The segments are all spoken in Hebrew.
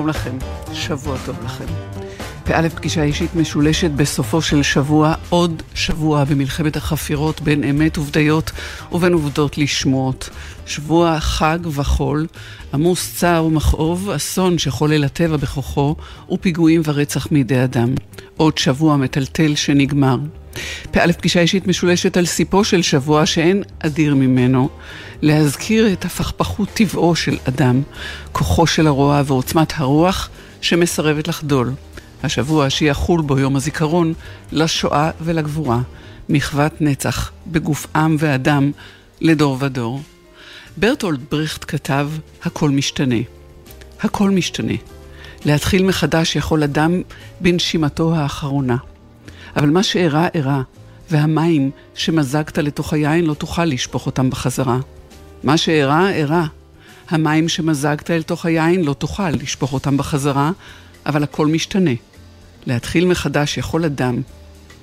שלום לכם, שבוע טוב לכם. פא' פגישה אישית משולשת בסופו של שבוע, עוד שבוע במלחמת החפירות בין אמת ובדיות ובין עובדות לשמועות. שבוע חג וחול, עמוס צער ומכאוב, אסון שחולל הטבע בכוחו, ופיגועים ורצח מידי אדם. עוד שבוע מטלטל שנגמר. פא' פגישה אישית משולשת על סיפו של שבוע שאין אדיר ממנו, להזכיר את הפכפכות טבעו של אדם, כוחו של הרוע ועוצמת הרוח שמסרבת לחדול. השבוע שיחול בו יום הזיכרון לשואה ולגבורה, מחוות נצח בגוף עם ואדם לדור ודור. ברטולד ברכט כתב, הכל משתנה. הכל משתנה. להתחיל מחדש יכול אדם בנשימתו האחרונה. אבל מה שאירע, אירע, והמים שמזגת לתוך היין לא תוכל לשפוך אותם בחזרה. מה שאירע, אירע. המים שמזגת אל תוך היין לא תוכל לשפוך אותם בחזרה, אבל הכל משתנה. להתחיל מחדש יכול אדם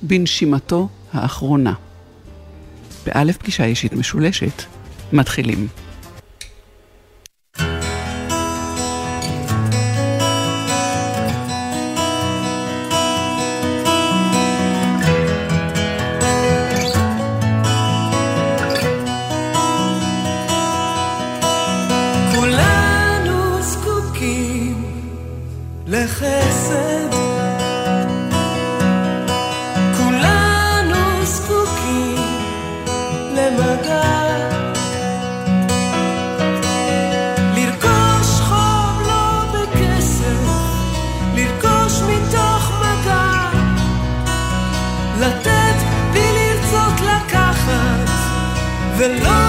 בנשימתו האחרונה. באלף פגישה אישית משולשת, מתחילים. למגע. לרכוש חום לא בכסף, לרכוש מתוך מגע. לתת בלי לרצות לקחת ולא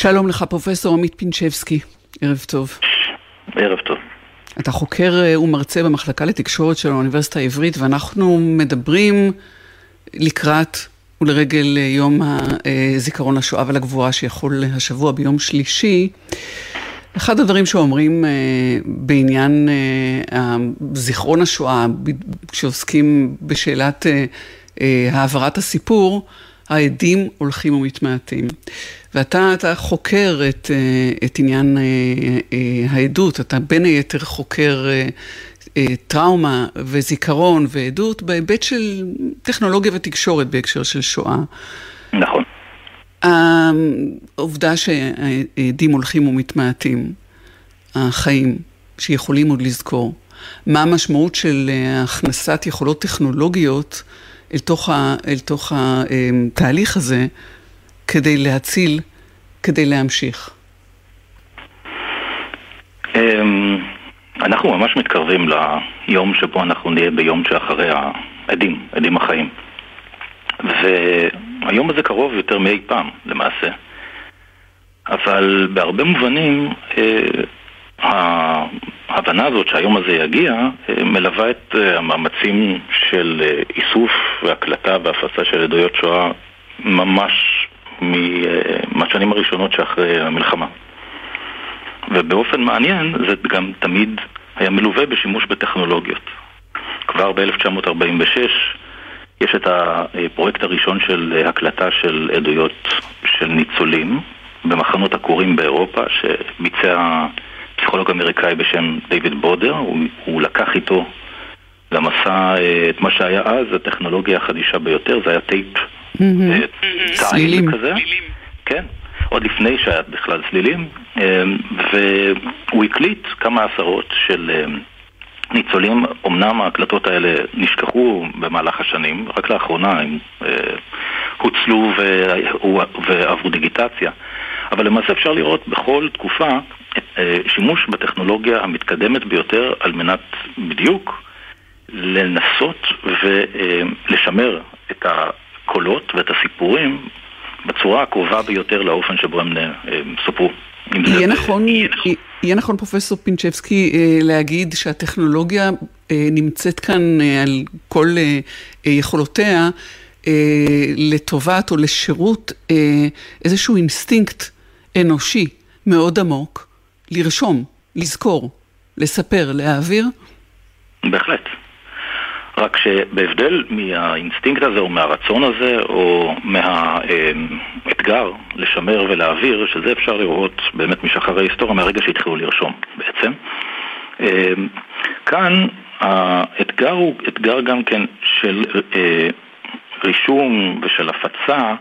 שלום לך, פרופסור עמית פינצ'בסקי, ערב טוב. ערב טוב. אתה חוקר אה, ומרצה במחלקה לתקשורת של האוניברסיטה העברית, ואנחנו מדברים לקראת ולרגל אה, יום הזיכרון לשואה ולגבורה שיכול השבוע ביום שלישי. אחד הדברים שאומרים בעניין זיכרון השואה, כשעוסקים בשאלת העברת הסיפור, העדים הולכים ומתמעטים. ואתה אתה חוקר את, אה, את עניין אה, אה, העדות, אתה בין היתר חוקר טראומה וזיכרון ועדות בהיבט של טכנולוגיה ותקשורת בהקשר של שואה. נכון. העובדה שהעדים הולכים ומתמעטים, החיים שיכולים עוד לזכור, מה המשמעות של הכנסת יכולות טכנולוגיות אל תוך, ה, אל תוך התהליך הזה כדי להציל, כדי להמשיך? אמ, אנחנו ממש מתקרבים ליום שבו אנחנו נהיה ביום שאחרי העדים, עדים החיים. והיום הזה קרוב יותר מאי פעם, למעשה. אבל בהרבה מובנים אה, ההבנה הזאת שהיום הזה יגיע אה, מלווה את אה, המאמצים של איסוף והקלטה והפצה של עדויות שואה ממש מהשנים הראשונות שאחרי המלחמה. ובאופן מעניין זה גם תמיד היה מלווה בשימוש בטכנולוגיות. כבר ב-1946 יש את הפרויקט הראשון של הקלטה של עדויות של ניצולים במחנות עקורים באירופה שביצע פסיכולוג אמריקאי בשם דיוויד בודר, הוא, הוא לקח איתו למסע אה, את מה שהיה אז, הטכנולוגיה החדישה ביותר, זה היה טייפ סלילים. אה, כזה. כן, עוד לפני שהיה בכלל סלילים, אה, והוא הקליט כמה עשרות של ניצולים, אמנם ההקלטות האלה נשכחו במהלך השנים, רק לאחרונה הם הוצלו ועברו דיגיטציה, אבל למעשה אפשר לראות בכל תקופה אה, שימוש בטכנולוגיה המתקדמת ביותר על מנת בדיוק לנסות ולשמר את הקולות ואת הסיפורים בצורה הקרובה ביותר לאופן שבו הם אה, סופרו. יהיה נכון, יהיה נכון פרופסור פינצ'בסקי אה, להגיד שהטכנולוגיה נמצאת כאן על כל יכולותיה לטובת או לשירות איזשהו אינסטינקט אנושי מאוד עמוק, לרשום, לזכור, לספר, להעביר? בהחלט. רק שבהבדל מהאינסטינקט הזה או מהרצון הזה או מהאתגר לשמר ולהעביר, שזה אפשר לראות באמת משחר ההיסטוריה מהרגע שהתחילו לרשום בעצם. אמ, כאן האתגר הוא אתגר גם כן של אה, רישום ושל הפצה,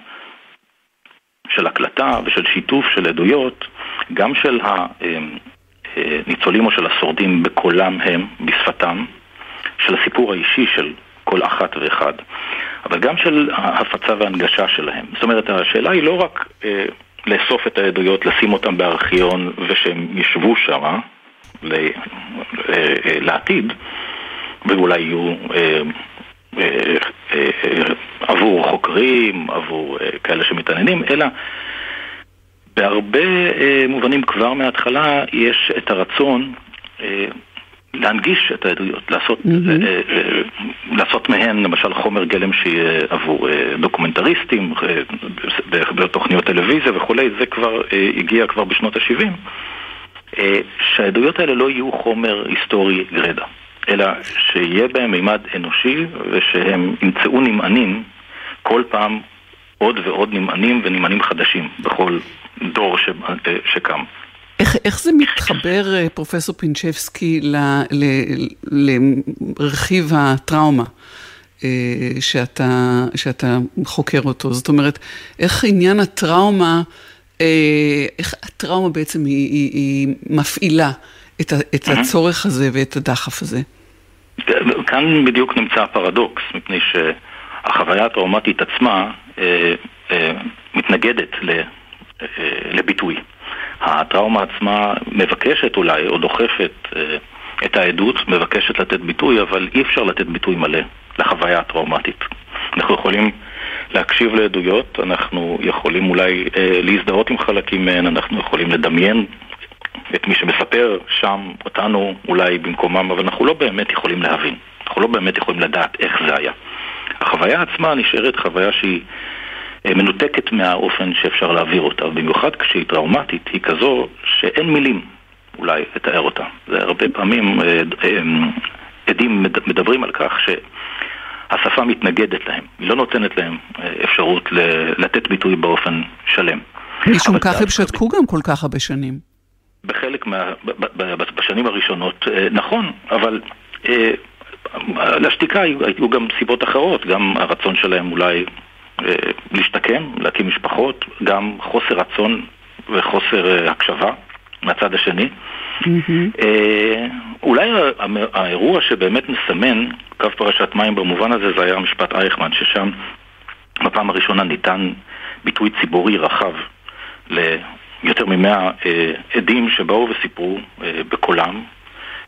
של הקלטה ושל שיתוף של עדויות גם של הניצולים או של השורדים בקולם הם, בשפתם, של הסיפור האישי של כל אחת ואחד, אבל גם של ההפצה וההנגשה שלהם. זאת אומרת, השאלה היא לא רק אה, לאסוף את העדויות, לשים אותם בארכיון ושהם ישבו שם ל, אה, אה, לעתיד, ואולי יהיו אה, אה, אה, עבור חוקרים, עבור אה, כאלה שמתעניינים, אלא בהרבה אה, מובנים כבר מההתחלה יש את הרצון אה, להנגיש את העדויות, לעשות, mm-hmm. לעשות מהן למשל חומר גלם שיהיה עבור דוקומנטריסטים, בתוכניות טלוויזיה וכולי, זה כבר הגיע כבר בשנות ה-70, אה, שהעדויות האלה לא יהיו חומר היסטורי גרידא, אלא שיהיה בהם מימד אנושי ושהם ימצאו נמענים כל פעם עוד ועוד נמענים ונמענים חדשים בכל דור ש, שקם. איך, איך זה מתחבר, אה, פרופסור פינצ'בסקי, לרכיב הטראומה אה, שאתה, שאתה חוקר אותו? זאת אומרת, איך עניין הטראומה, אה, איך הטראומה בעצם היא, היא, היא מפעילה את, את הצורך הזה ואת הדחף הזה? כאן בדיוק נמצא הפרדוקס, מפני שהחוויה הטראומטית עצמה אה, אה, מתנגדת ל... אה, לביטוי. הטראומה עצמה מבקשת אולי, או דוחפת אה, את העדות, מבקשת לתת ביטוי, אבל אי אפשר לתת ביטוי מלא לחוויה הטראומטית. אנחנו יכולים להקשיב לעדויות, אנחנו יכולים אולי אה, להזדהות עם חלקים מהן, אנחנו יכולים לדמיין את מי שמספר שם, אותנו אולי במקומם, אבל אנחנו לא באמת יכולים להבין. אנחנו לא באמת יכולים לדעת איך זה היה. החוויה עצמה נשארת חוויה שהיא מנותקת מהאופן שאפשר להעביר אותה, במיוחד כשהיא טראומטית, היא כזו שאין מילים אולי לתאר אותה. זה הרבה פעמים אה, אה, עדים מדברים על כך שהשפה מתנגדת להם, היא לא נותנת להם אפשרות לתת ביטוי באופן שלם. משום כך הם שתקו גם כל כך הרבה שנים. בחלק מה... בשנים הראשונות, נכון, אבל לשתיקה היו גם סיבות אחרות, גם הרצון שלהם אולי אה, להשתקם, להקים משפחות, גם חוסר רצון וחוסר אה, הקשבה מהצד השני. Mm-hmm. אולי האירוע שבאמת מסמן קו פרשת מים במובן הזה זה היה משפט אייכמן, ששם בפעם הראשונה ניתן ביטוי ציבורי רחב ליותר ממאה עדים שבאו וסיפרו בקולם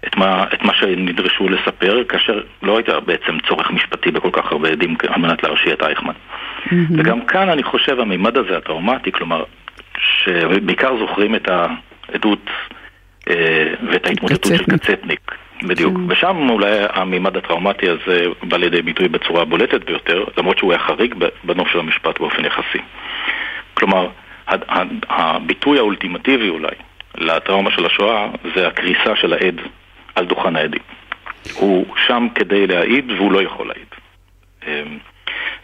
את מה, את מה שנדרשו לספר, כאשר לא הייתה בעצם צורך משפטי בכל כך הרבה עדים על מנת להרשיע את אייכמן. Mm-hmm. וגם כאן אני חושב המימד הזה הטראומטי, כלומר, שבעיקר זוכרים את העדות אה, ואת ההתמודדות של קצטניק. בדיוק. Mm. ושם אולי המימד הטראומטי הזה בא לידי ביטוי בצורה הבולטת ביותר, למרות שהוא היה חריג בנוף של המשפט באופן יחסי. כלומר, הביטוי האולטימטיבי אולי לטראומה של השואה זה הקריסה של העד על דוכן העדים. הוא שם כדי להעיד והוא לא יכול להעיד.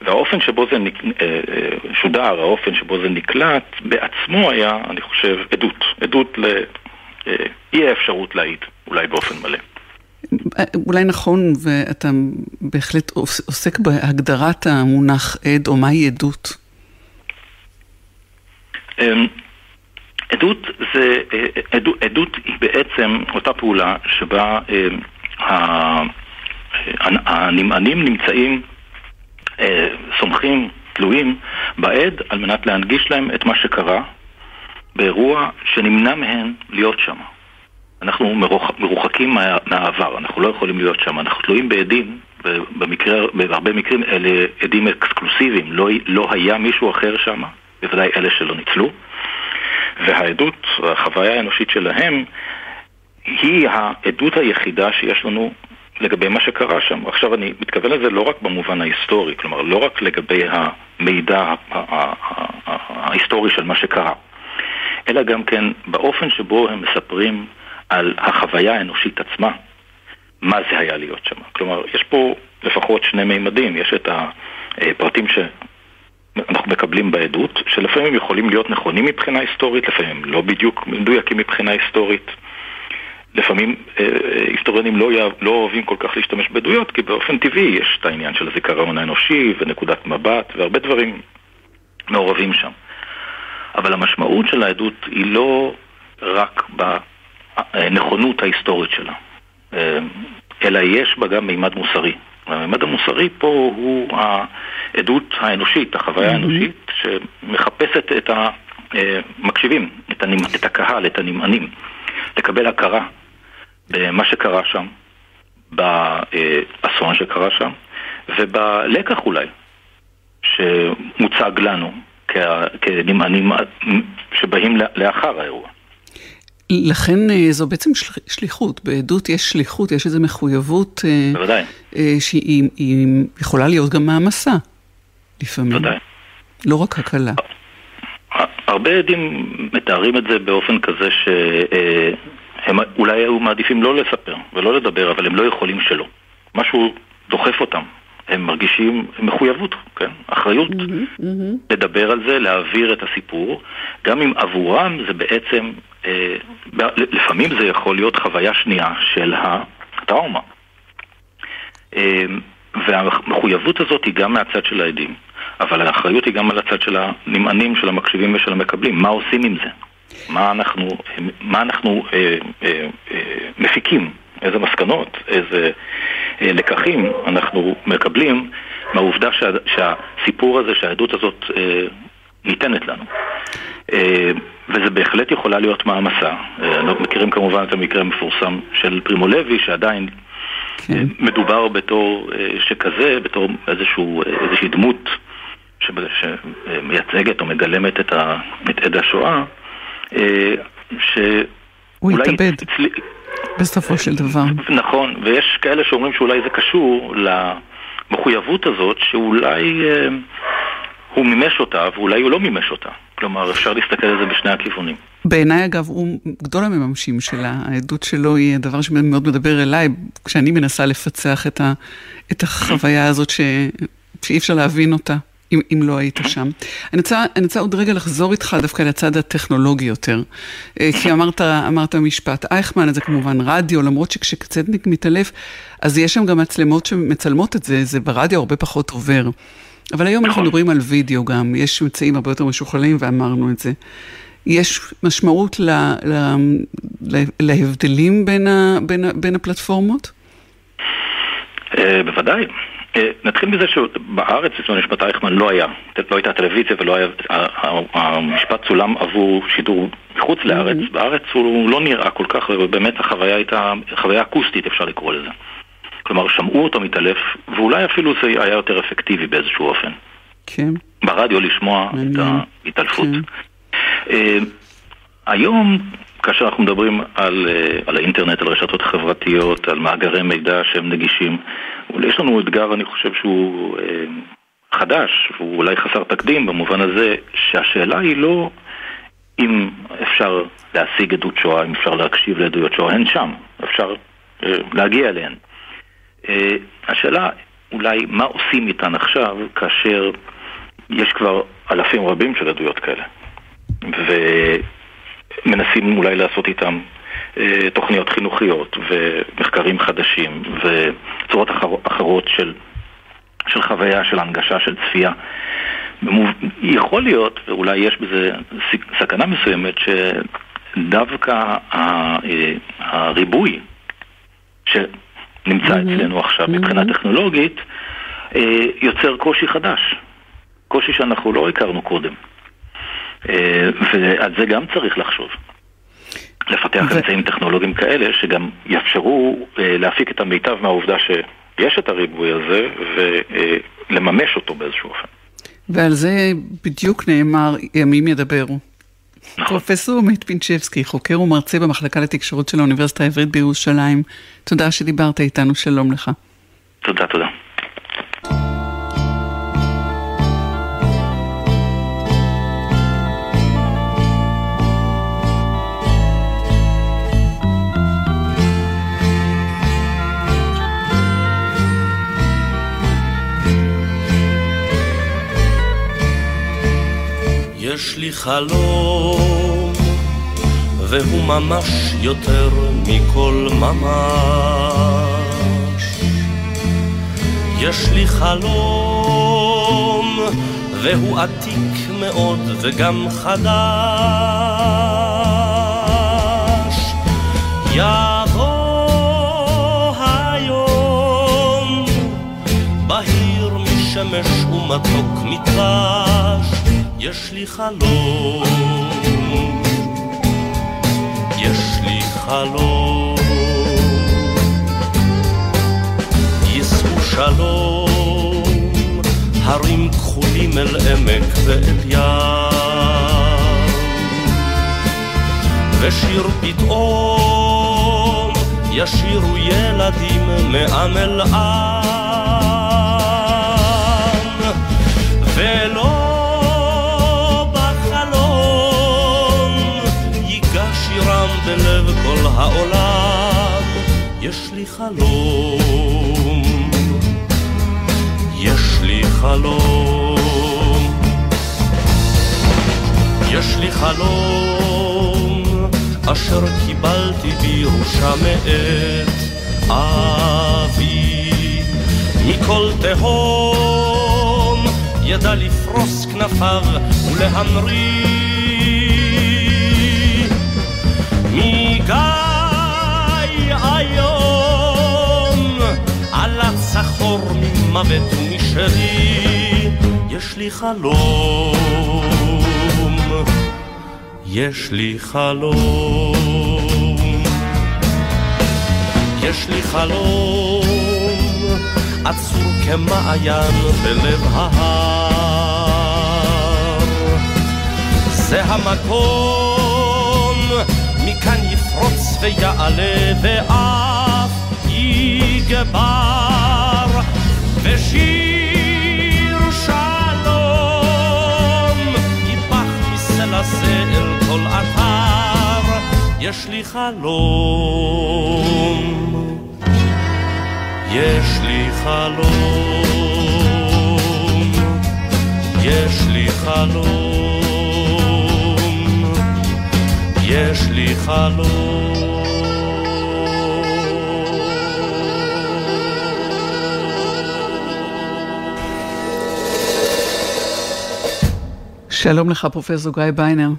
אמ, והאופן שבו זה נק... אה, אה, שודר, האופן שבו זה נקלט, בעצמו היה, אני חושב, עדות. עדות לאי אה, האפשרות להעיד, אולי באופן מלא. אולי נכון, ואתה בהחלט עוסק בהגדרת המונח עד, או מהי עדות. אמ, עדות זה, עדות, עדות היא בעצם אותה פעולה שבה הנמענים נמצאים סומכים, תלויים בעד על מנת להנגיש להם את מה שקרה באירוע שנמנע מהם להיות שם. אנחנו מרוחקים מה, מהעבר, אנחנו לא יכולים להיות שם, אנחנו תלויים בעדים, ובמקרה, בהרבה מקרים אלה עדים אקסקלוסיביים, לא, לא היה מישהו אחר שם, בוודאי אלה שלא ניצלו, והעדות, החוויה האנושית שלהם, היא העדות היחידה שיש לנו לגבי מה שקרה שם. עכשיו, אני מתכוון לזה לא רק במובן ההיסטורי, כלומר, לא רק לגבי המידע ההיסטורי של מה שקרה, אלא גם כן באופן שבו הם מספרים על החוויה האנושית עצמה, מה זה היה להיות שם. כלומר, יש פה לפחות שני מימדים, יש את הפרטים שאנחנו מקבלים בעדות, שלפעמים יכולים להיות נכונים מבחינה היסטורית, לפעמים לא בדיוק מדויקים מבחינה היסטורית. לפעמים אה, אה, היסטוריונים לא, לא אוהבים כל כך להשתמש בעדויות, כי באופן טבעי יש את העניין של הזיכרון האנושי ונקודת מבט והרבה דברים מעורבים שם. אבל המשמעות של העדות היא לא רק בנכונות ההיסטורית שלה, אה, אלא יש בה גם מימד מוסרי. והמימד המוסרי פה הוא העדות האנושית, החוויה האנושית, שמחפשת את המקשיבים, את הקהל, את הנמענים, לקבל הכרה במה שקרה שם, באסון שקרה שם, ובלקח אולי, שמוצג לנו כנמענים שבאים לאחר האירוע. לכן אה, זו בעצם שליחות, בעדות יש שליחות, יש איזו מחויבות אה, בוודאי. אה, שהיא יכולה להיות גם מעמסה לפעמים. בוודאי. לא רק הקלה. הרבה עדים מתארים את זה באופן כזה ש... הם אולי היו מעדיפים לא לספר ולא לדבר, אבל הם לא יכולים שלא. משהו דוחף אותם. הם מרגישים מחויבות, כן? אחריות. Mm-hmm, mm-hmm. לדבר על זה, להעביר את הסיפור, גם אם עבורם זה בעצם, אה, לפעמים זה יכול להיות חוויה שנייה של הטראומה. אה, והמחויבות הזאת היא גם מהצד של העדים, אבל האחריות היא גם על הצד של הנמענים, של המקשיבים ושל המקבלים. מה עושים עם זה? מה אנחנו, מה אנחנו אה, אה, אה, מפיקים, איזה מסקנות, איזה אה, לקחים אנחנו מקבלים מהעובדה שה, שהסיפור הזה, שהעדות הזאת אה, ניתנת לנו. אה, וזה בהחלט יכולה להיות מעמסה. אה, אנחנו מכירים כמובן את המקרה המפורסם של פרימו לוי, שעדיין כן. מדובר בתור שכזה, בתור איזשהו, איזושהי דמות שמייצגת או מגלמת את, ה, את עד השואה. הוא התאבד, הצל... בסופו של דבר. נכון, ויש כאלה שאומרים שאולי זה קשור למחויבות הזאת, שאולי הוא מימש אותה ואולי הוא לא מימש אותה. כלומר, אפשר להסתכל על זה בשני הכיוונים. בעיניי, אגב, הוא גדול המממשים שלה. העדות שלו היא הדבר שמאוד מדבר אליי, כשאני מנסה לפצח את, ה, את החוויה הזאת ש, שאי אפשר להבין אותה. אם, אם לא היית שם. אני רוצה, אני רוצה עוד רגע לחזור איתך דווקא לצד הטכנולוגי יותר. אה, כי אמרת, אמרת משפט אייכמן, זה כמובן רדיו, למרות שכשקצדניק מתעלף, אז יש שם גם מצלמות שמצלמות את זה, זה ברדיו הרבה פחות עובר. אבל היום אנחנו נכון. מדברים על וידאו גם, יש מצעים הרבה יותר משוכללים ואמרנו את זה. יש משמעות ל, ל, ל, להבדלים בין, ה, בין, בין הפלטפורמות? אה, בוודאי. אה, נתחיל מזה שבארץ, אצל משפט אייכמן לא היה, לא הייתה טלוויזיה ולא היה, המשפט צולם עבור שידור מחוץ לארץ. בארץ הוא לא נראה כל כך, ובאמת החוויה הייתה, חוויה אקוסטית אפשר לקרוא לזה. כלומר, שמעו אותו מתעלף, ואולי אפילו זה היה יותר אפקטיבי באיזשהו אופן. כן. ברדיו לשמוע את ההתעלפות. כן. Uh, היום, כאשר אנחנו מדברים על, uh, על האינטרנט, על רשתות חברתיות, על מאגרי מידע שהם נגישים, יש לנו אתגר, אני חושב שהוא uh, חדש, והוא אולי חסר תקדים במובן הזה שהשאלה היא לא אם אפשר להשיג עדות שואה, אם אפשר להקשיב לעדויות שואה, הן שם, אפשר uh, להגיע אליהן. אה, השאלה אולי מה עושים איתן עכשיו כאשר יש כבר אלפים רבים של עדויות כאלה ומנסים אולי לעשות איתם אה, תוכניות חינוכיות ומחקרים חדשים וצורות אחר, אחרות של, של חוויה, של הנגשה, של צפייה. יכול להיות, ואולי יש בזה סכנה מסוימת, שדווקא אה, הריבוי נמצא mm-hmm. אצלנו עכשיו mm-hmm. מבחינה טכנולוגית, אה, יוצר קושי חדש. קושי שאנחנו לא הכרנו קודם. אה, ועל זה גם צריך לחשוב. לפתח ו... אמצעים טכנולוגיים כאלה שגם יאפשרו אה, להפיק את המיטב מהעובדה שיש את הריבוי הזה ולממש אותו באיזשהו אופן. ועל זה בדיוק נאמר ימים ידברו. נכון. פרופסור עמית פינצ'בסקי, חוקר ומרצה במחלקה לתקשורת של האוניברסיטה העברית בירושלים, תודה שדיברת איתנו, שלום לך. תודה, תודה. יש לי חלום, והוא ממש יותר מכל ממש. יש לי חלום, והוא עתיק מאוד וגם חדש. יבוא היום, בהיר משמש ומתוק מדבש. יש לי חלום, יש לי חלום, יישאו שלום, הרים כחולים אל עמק ואל ים, ושיר פתאום ישירו ילדים מעם אל עם, כל העולם, יש לי חלום, יש לי חלום, יש לי חלום, אשר קיבלתי בירושה מאת אבי, מכל תהום ידע לפרוס כנפיו ולהמריא סחור ממוות ומשרי, יש לי חלום, יש לי חלום, יש לי חלום, עצור כמעיין בלב ההר. זה המקום, מכאן יפרוץ ויעלה ואף יגבר, ושיר שלום ייפח מסלע זה אל כל אתר, יש לי חלום, יש לי חלום, יש לי חלום. יש לי חלום. שלום לך, פרופסור גיא ביינר.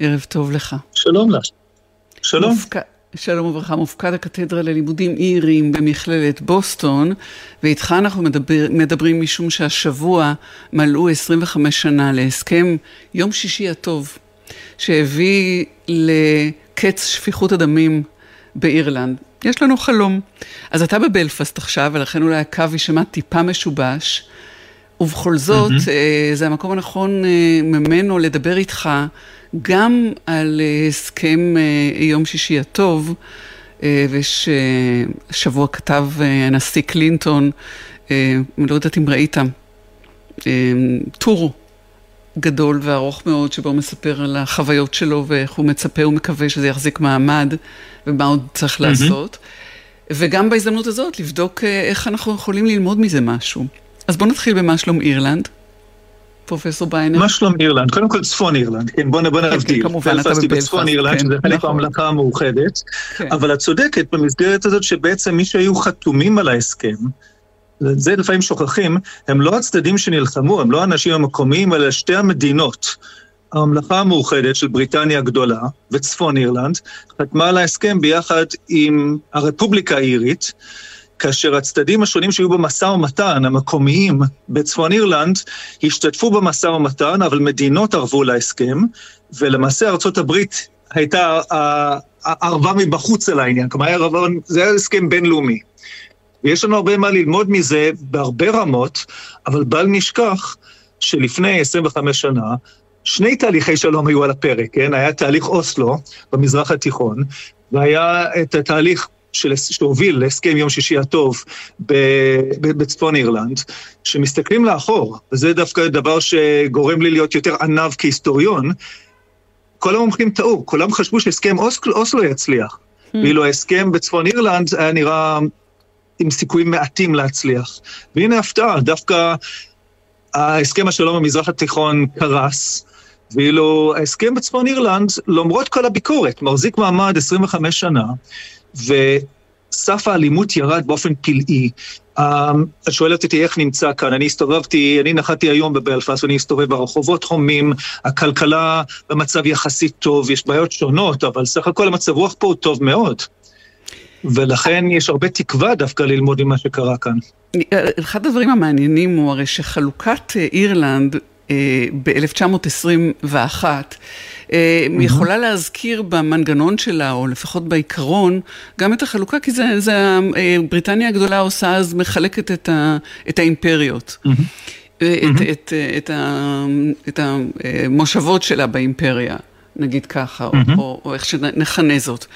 ערב טוב לך. שלום לך. שלום. מופק... שלום וברכה, מופקד הקתדרה ללימודים איריים במכללת בוסטון, ואיתך אנחנו מדבר, מדברים משום שהשבוע מלאו 25 שנה להסכם יום שישי הטוב, שהביא לקץ שפיכות הדמים באירלנד. יש לנו חלום. אז אתה בבלפסט עכשיו, ולכן אולי הקו יישמע טיפה משובש, ובכל זאת, mm-hmm. זה המקום הנכון אה, ממנו לדבר איתך גם על אה, הסכם יום שישי הטוב, ושבוע כתב הנשיא קלינטון, אני לא יודעת אם ראית, טור גדול וארוך מאוד, שבו הוא מספר על החוויות שלו ואיך הוא מצפה ומקווה שזה יחזיק מעמד ומה עוד צריך mm-hmm. לעשות. וגם בהזדמנות הזאת לבדוק איך אנחנו יכולים ללמוד מזה משהו. אז בוא נתחיל במה שלום אירלנד. פרופסור ביינר. מה שלום אירלנד? קודם כל צפון אירלנד, כן, בוא נבדיל. כן, כמובן, אתה בבלפסט. בצפון אירלנד, שזה חלק נכון. מהממלכה המאוחדת, אבל את צודקת במסגרת הזאת שבעצם מי שהיו חתומים על ההסכם, זה לפעמים שוכחים, הם לא הצדדים שנלחמו, הם לא האנשים המקומיים, אלא שתי המדינות. הממלכה המאוחדת של בריטניה הגדולה וצפון אירלנד חתמה על ההסכם ביחד עם הרפובליקה האירית, כאשר הצדדים השונים שהיו במשא ומתן, המקומיים בצפון אירלנד, השתתפו במשא ומתן, אבל מדינות ערבו להסכם, ולמעשה ארצות הברית הייתה ערבה מבחוץ על העניין, כלומר זה היה הסכם בינלאומי. ויש לנו הרבה מה ללמוד מזה בהרבה רמות, אבל בל נשכח שלפני 25 שנה, שני תהליכי שלום היו על הפרק, כן? היה תהליך אוסלו במזרח התיכון, והיה את התהליך שהוביל להסכם יום שישי הטוב בצפון אירלנד, שמסתכלים לאחור, וזה דווקא דבר שגורם לי להיות יותר עניו כהיסטוריון, כל המומחים טעו, כולם חשבו שהסכם אוסלו, אוסלו יצליח. Hmm. ואילו ההסכם בצפון אירלנד היה נראה עם סיכויים מעטים להצליח. והנה הפתעה, דווקא ההסכם השלום במזרח התיכון קרס, ואילו ההסכם בצפון אירלנד, למרות כל הביקורת, מחזיק מעמד 25 שנה, וסף האלימות ירד באופן פלאי. Um, את שואלת אותי איך נמצא כאן, אני הסתובבתי, אני נחתי היום בבלפס ואני אסתובב ברחובות הומים, הכלכלה במצב יחסית טוב, יש בעיות שונות, אבל סך הכל המצב רוח פה הוא טוב מאוד. ולכן יש הרבה תקווה דווקא ללמוד ממה שקרה כאן. אחד הדברים המעניינים הוא הרי שחלוקת אירלנד ב-1921 mm-hmm. יכולה להזכיר במנגנון שלה, או לפחות בעיקרון, גם את החלוקה, כי זה, זה בריטניה הגדולה עושה אז מחלקת את, ה, את האימפריות. Mm-hmm. את, את, את, את המושבות שלה באימפריה. נגיד ככה, mm-hmm. או, או איך שנכנה זאת.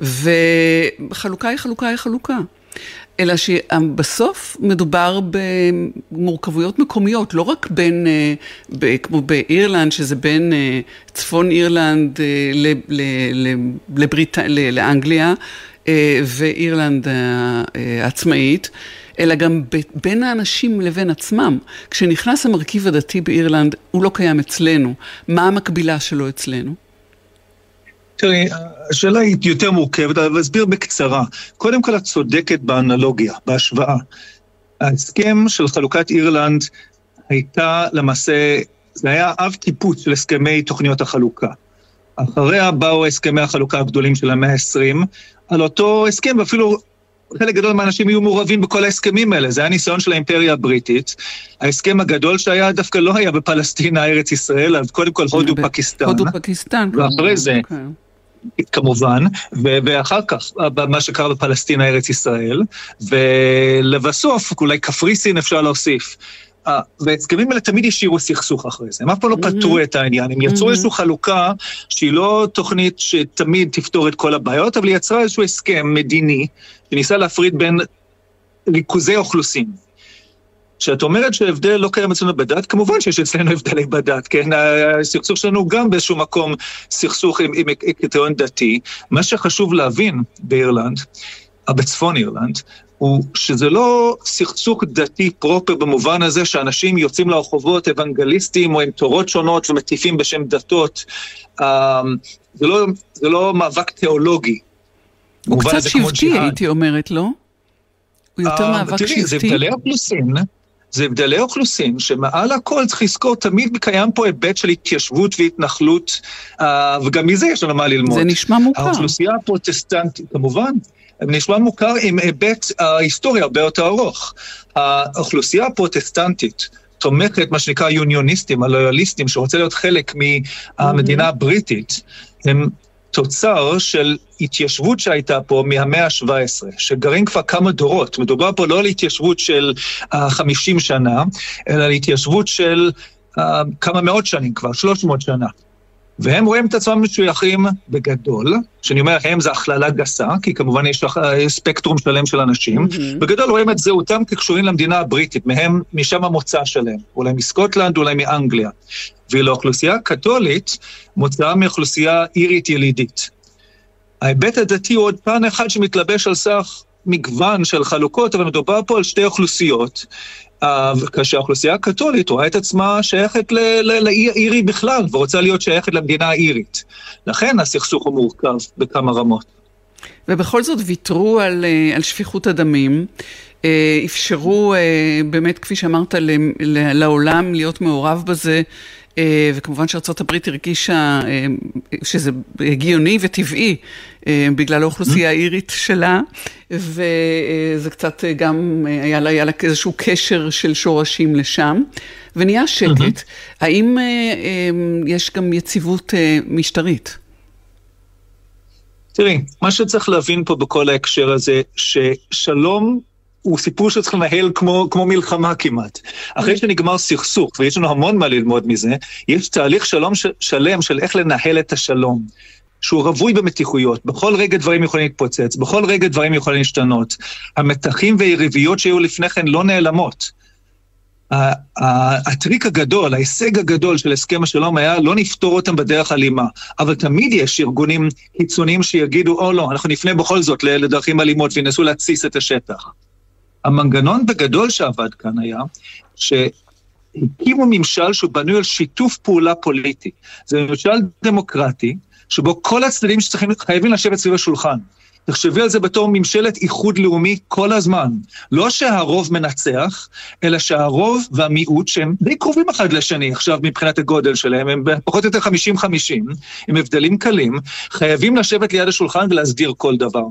וחלוקה היא חלוקה היא חלוקה. אלא שבסוף מדובר במורכבויות מקומיות, לא רק בין, אה, כמו באירלנד, שזה בין אה, צפון אירלנד אה, לבריט... לאנגליה ואירלנד העצמאית, אלא גם בין האנשים לבין עצמם. כשנכנס המרכיב הדתי באירלנד, הוא לא קיים אצלנו. מה המקבילה שלו אצלנו? תראי, השאלה היא יותר מורכבת, אבל אסביר בקצרה. קודם כל, את צודקת באנלוגיה, בהשוואה. ההסכם של חלוקת אירלנד הייתה למעשה, זה היה אב טיפוץ של הסכמי תוכניות החלוקה. אחריה באו הסכמי החלוקה הגדולים של המאה ה-20, על אותו הסכם, ואפילו חלק גדול מהאנשים יהיו מעורבים בכל ההסכמים האלה. זה היה ניסיון של האימפריה הבריטית. ההסכם הגדול שהיה דווקא לא היה בפלסטינה, ארץ ישראל, אז קודם כל הודו-פקיסטן. הודו-פקיסטן. ואחרי זה, okay. כמובן, ואחר כך מה שקרה בפלסטינה, ארץ ישראל, ולבסוף, אולי קפריסין אפשר להוסיף. וההסכמים האלה תמיד השאירו סכסוך אחרי זה, הם אף פעם לא פתרו את העניין, הם יצרו איזושהי חלוקה שהיא לא תוכנית שתמיד תפתור את כל הבעיות, אבל היא יצרה איזשהו הסכם מדיני שניסה להפריד בין ריכוזי אוכלוסין. כשאת אומרת שההבדל לא קיים אצלנו בדת, כמובן שיש אצלנו הבדלי בדת, כן? הסכסוך שלנו גם באיזשהו מקום סכסוך עם, עם קריטריון דתי. מה שחשוב להבין באירלנד, בצפון אירלנד, הוא שזה לא סכסוך דתי פרופר במובן הזה שאנשים יוצאים לרחובות אוונגליסטים או עם תורות שונות ומטיפים בשם דתות. אמ, זה לא, זה לא מאבק תיאולוגי. הוא קצת שבטי, הייתי אומרת, לא? הוא יותר מאבק שבטי. תראי, זה הבדלי אוכלוסין. זה הבדלי אוכלוסין, שמעל הכל צריך לזכור, תמיד קיים פה היבט של התיישבות והתנחלות, אה, וגם מזה יש לנו מה ללמוד. זה נשמע מוכר. האוכלוסייה הפרוטסטנטית, כמובן, נשמע מוכר עם היבט ההיסטורי הרבה יותר ארוך. האוכלוסייה הפרוטסטנטית, תומכת, מה שנקרא יוניוניסטים, הלויאליסטים, שרוצה להיות חלק מהמדינה הבריטית, הם תוצר של התיישבות שהייתה פה מהמאה ה-17, שגרים כבר כמה דורות. מדובר פה לא על התיישבות של uh, 50 שנה, אלא על התיישבות של uh, כמה מאות שנים כבר, 300 שנה. והם רואים את עצמם משויכים בגדול, שאני אומר הם זה הכללה גסה, כי כמובן יש ספקטרום שלם של אנשים, mm-hmm. בגדול רואים את זהותם כקשורים למדינה הבריטית, מהם, משם המוצא שלהם, אולי מסקוטלנד, אולי מאנגליה. ואילו האוכלוסייה הקתולית מוצאה מאוכלוסייה אירית ילידית. ההיבט הדתי הוא עוד פן אחד שמתלבש על סך מגוון של חלוקות, אבל מדובר פה על שתי אוכלוסיות כאשר האוכלוסייה הקתולית רואה את עצמה שייכת לאי אירי בכלל, ורוצה להיות שייכת למדינה האירית. לכן הסכסוך הוא מורכב בכמה רמות. ובכל זאת ויתרו על, אה, על שפיכות הדמים, אה, אפשרו אה, באמת, כפי שאמרת, לעולם להיות מעורב בזה. אה, וכמובן הברית הרגישה אה, שזה הגיוני וטבעי אה, בגלל האוכלוסייה האירית שלה, וזה קצת גם, היה לה, היה לה איזשהו קשר של שורשים לשם, ונהיה שקט. האם יש גם יציבות משטרית? תראי, מה שצריך להבין פה בכל ההקשר הזה, ששלום הוא סיפור שצריך לנהל כמו, כמו מלחמה כמעט. אחרי שנגמר סכסוך, ויש לנו המון מה ללמוד מזה, יש תהליך שלום ש, שלם של איך לנהל את השלום. שהוא רווי במתיחויות, בכל רגע דברים יכולים להתפוצץ, בכל רגע דברים יכולים להשתנות. המתחים והיריביות שהיו לפני כן לא נעלמות. הטריק הגדול, ההישג הגדול של הסכם השלום היה לא נפתור אותם בדרך אלימה, אבל תמיד יש ארגונים קיצוניים שיגידו, או לא, אנחנו נפנה בכל זאת לדרכים אלימות וינסו להתסיס את השטח. המנגנון בגדול שעבד כאן היה, שהקימו ממשל שהוא בנוי על שיתוף פעולה פוליטי. זה ממשל דמוקרטי, שבו כל הצדדים שצריכים, חייבים לשבת סביב השולחן. תחשבי על זה בתור ממשלת איחוד לאומי כל הזמן. לא שהרוב מנצח, אלא שהרוב והמיעוט, שהם די קרובים אחד לשני עכשיו מבחינת הגודל שלהם, הם פחות או יותר 50-50, עם הבדלים קלים, חייבים לשבת ליד השולחן ולהסדיר כל דבר.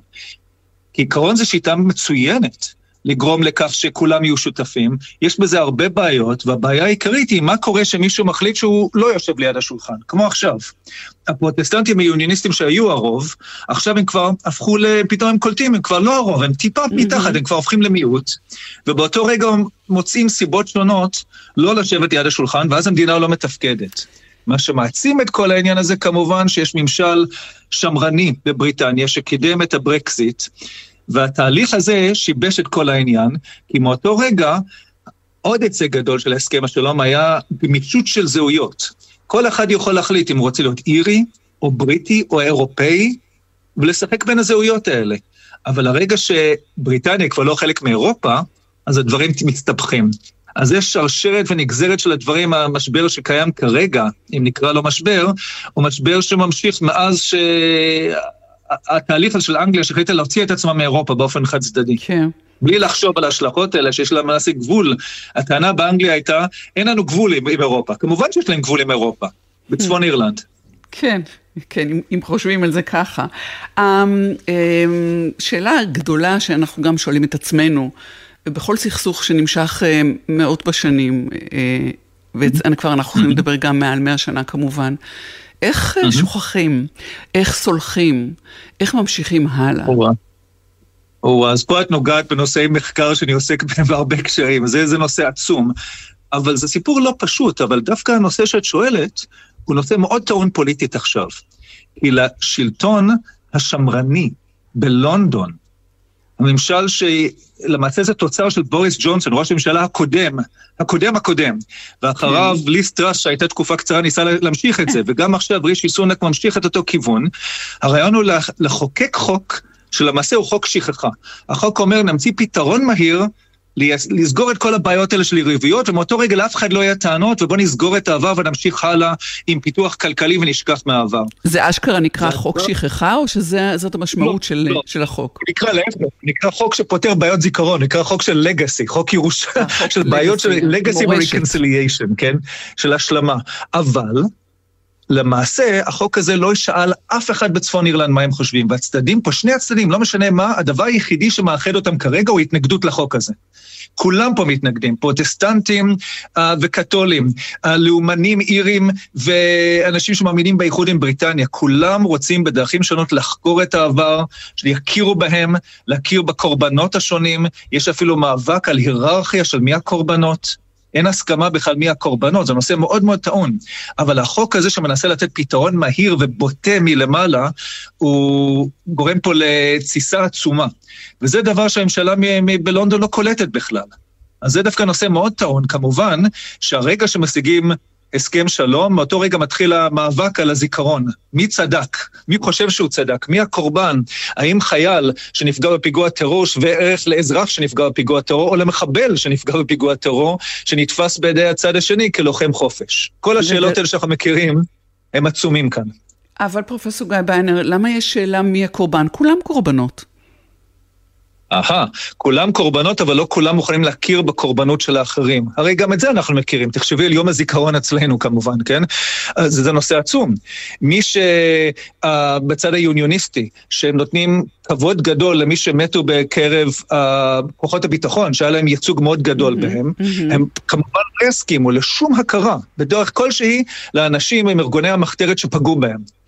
כעיקרון זו שיטה מצוינת. לגרום לכך שכולם יהיו שותפים. יש בזה הרבה בעיות, והבעיה העיקרית היא מה קורה שמישהו מחליט שהוא לא יושב ליד השולחן, כמו עכשיו. הפרוטסטנטים היוניוניסטים שהיו הרוב, עכשיו הם כבר הפכו. פתאום הם קולטים, הם כבר לא הרוב, הם טיפה mm-hmm. מתחת, הם כבר הופכים למיעוט, ובאותו רגע הם מוצאים סיבות שונות לא לשבת ליד השולחן, ואז המדינה לא מתפקדת. מה שמעצים את כל העניין הזה כמובן שיש ממשל שמרני בבריטניה שקידם את הברקזיט, והתהליך הזה שיבש את כל העניין, כי מאותו רגע, עוד היצג גדול של הסכם השלום היה גמישות של זהויות. כל אחד יכול להחליט אם הוא רוצה להיות אירי, או בריטי, או אירופאי, ולשחק בין הזהויות האלה. אבל הרגע שבריטניה כבר לא חלק מאירופה, אז הדברים מסתבכים. אז יש שרשרת ונגזרת של הדברים, המשבר שקיים כרגע, אם נקרא לו משבר, הוא משבר שממשיך מאז ש... התהליך של אנגליה שהחליטה להוציא את עצמה מאירופה באופן חד צדדי. כן. בלי לחשוב על ההשלכות האלה שיש להם למעשה גבול. הטענה באנגליה הייתה, אין לנו גבול עם, עם אירופה. כמובן שיש להם גבול עם אירופה, בצפון כן. אירלנד. כן, כן, אם, אם חושבים על זה ככה. אמ, אמ, שאלה גדולה שאנחנו גם שואלים את עצמנו, בכל סכסוך שנמשך אה, מאות בשנים, אה, וכבר אנחנו יכולים לדבר גם מעל מאה שנה כמובן, איך mm-hmm. שוכחים? איך סולחים? איך ממשיכים הלאה? או, אז פה את נוגעת בנושאי מחקר שאני עוסק בהם בהרבה קשרים, זה, זה נושא עצום. אבל זה סיפור לא פשוט, אבל דווקא הנושא שאת שואלת, הוא נושא מאוד טעון פוליטית עכשיו. כי לשלטון השמרני בלונדון, הממשל שלמעשה זה תוצר של בוריס ג'ונסון, ראש הממשלה הקודם, הקודם הקודם, ואחריו כן. ליס טראס שהייתה תקופה קצרה ניסה להמשיך את זה, וגם עכשיו רישי סונק ממשיך את אותו כיוון. הרעיון הוא לחוקק חוק שלמעשה הוא חוק שכחה. החוק אומר נמציא פתרון מהיר לסגור את כל הבעיות האלה של יריבויות, ומאותו רגע לאף אחד לא יהיה טענות, ובוא נסגור את העבר ונמשיך הלאה עם פיתוח כלכלי ונשכח מהעבר. זה אשכרה נקרא חוק. שכחה, או שזאת המשמעות לא, של, לא. של החוק? נקרא להפך, נקרא חוק שפותר בעיות זיכרון, נקרא חוק של legacy, חוק ירושה, אה, של בעיות של legacy ו reconciliation, כן? של השלמה. אבל... למעשה, החוק הזה לא ישאל אף אחד בצפון אירלנד מה הם חושבים, והצדדים פה, שני הצדדים, לא משנה מה, הדבר היחידי שמאחד אותם כרגע הוא התנגדות לחוק הזה. כולם פה מתנגדים, פרוטסטנטים אה, וקתולים, אה, לאומנים אירים ואנשים שמאמינים באיחוד עם בריטניה, כולם רוצים בדרכים שונות לחקור את העבר, שיכירו בהם, להכיר בקורבנות השונים, יש אפילו מאבק על היררכיה של מי הקורבנות. אין הסכמה בכלל מי הקורבנות, זה נושא מאוד מאוד טעון. אבל החוק הזה שמנסה לתת פתרון מהיר ובוטה מלמעלה, הוא גורם פה לתסיסה עצומה. וזה דבר שהממשלה בלונדון לא קולטת בכלל. אז זה דווקא נושא מאוד טעון. כמובן שהרגע שמשיגים הסכם שלום, מאותו רגע מתחיל המאבק על הזיכרון. מי צדק? מי חושב שהוא צדק? מי הקורבן? האם חייל שנפגע בפיגוע טרור שווה ערך לאזרח שנפגע בפיגוע טרור, או למחבל שנפגע בפיגוע טרור, שנתפס בידי הצד השני כלוחם חופש? כל השאלות האלה שאנחנו מכירים, הם עצומים כאן. אבל פרופסור גיא ביינר, למה יש שאלה מי הקורבן? כולם קורבנות. אהה, כולם קורבנות, אבל לא כולם מוכנים להכיר בקורבנות של האחרים. הרי גם את זה אנחנו מכירים. תחשבי על יום הזיכרון אצלנו כמובן, כן? אז זה נושא עצום. מי שבצד היוניוניסטי, שהם נותנים כבוד גדול למי שמתו בקרב uh, כוחות הביטחון, שהיה להם ייצוג מאוד גדול mm-hmm, בהם, mm-hmm. הם כמובן לא יסכימו לשום הכרה, בדרך כלשהי, לאנשים עם ארגוני המחתרת שפגעו בהם.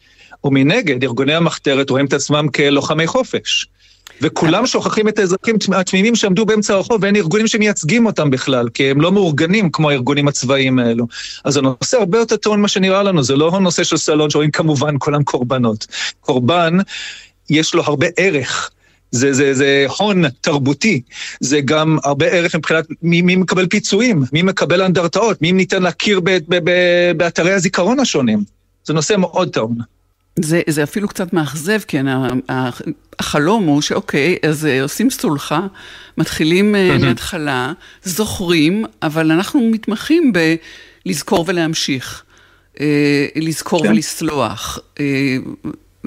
ומנגד, ארגוני המחתרת רואים את עצמם כלוחמי חופש. וכולם שוכחים את האזרחים התמימים שעמדו באמצע הרחוב, ואין ארגונים שמייצגים אותם בכלל, כי הם לא מאורגנים כמו הארגונים הצבאיים האלו. אז הנושא הרבה יותר טעון ממה שנראה לנו, זה לא הנושא של סלון שרואים כמובן כולם קורבנות. קורבן, יש לו הרבה ערך. זה, זה, זה הון תרבותי, זה גם הרבה ערך מבחינת מי, מי מקבל פיצויים, מי מקבל אנדרטאות, מי ניתן להכיר ב, ב, ב, באתרי הזיכרון השונים. זה נושא מאוד טעון. זה, זה אפילו קצת מאכזב, כן, החלום הוא שאוקיי, אז אה, עושים סולחה, מתחילים mm-hmm. מההתחלה, זוכרים, אבל אנחנו מתמחים בלזכור ולהמשיך. אה, לזכור כן. ולסלוח.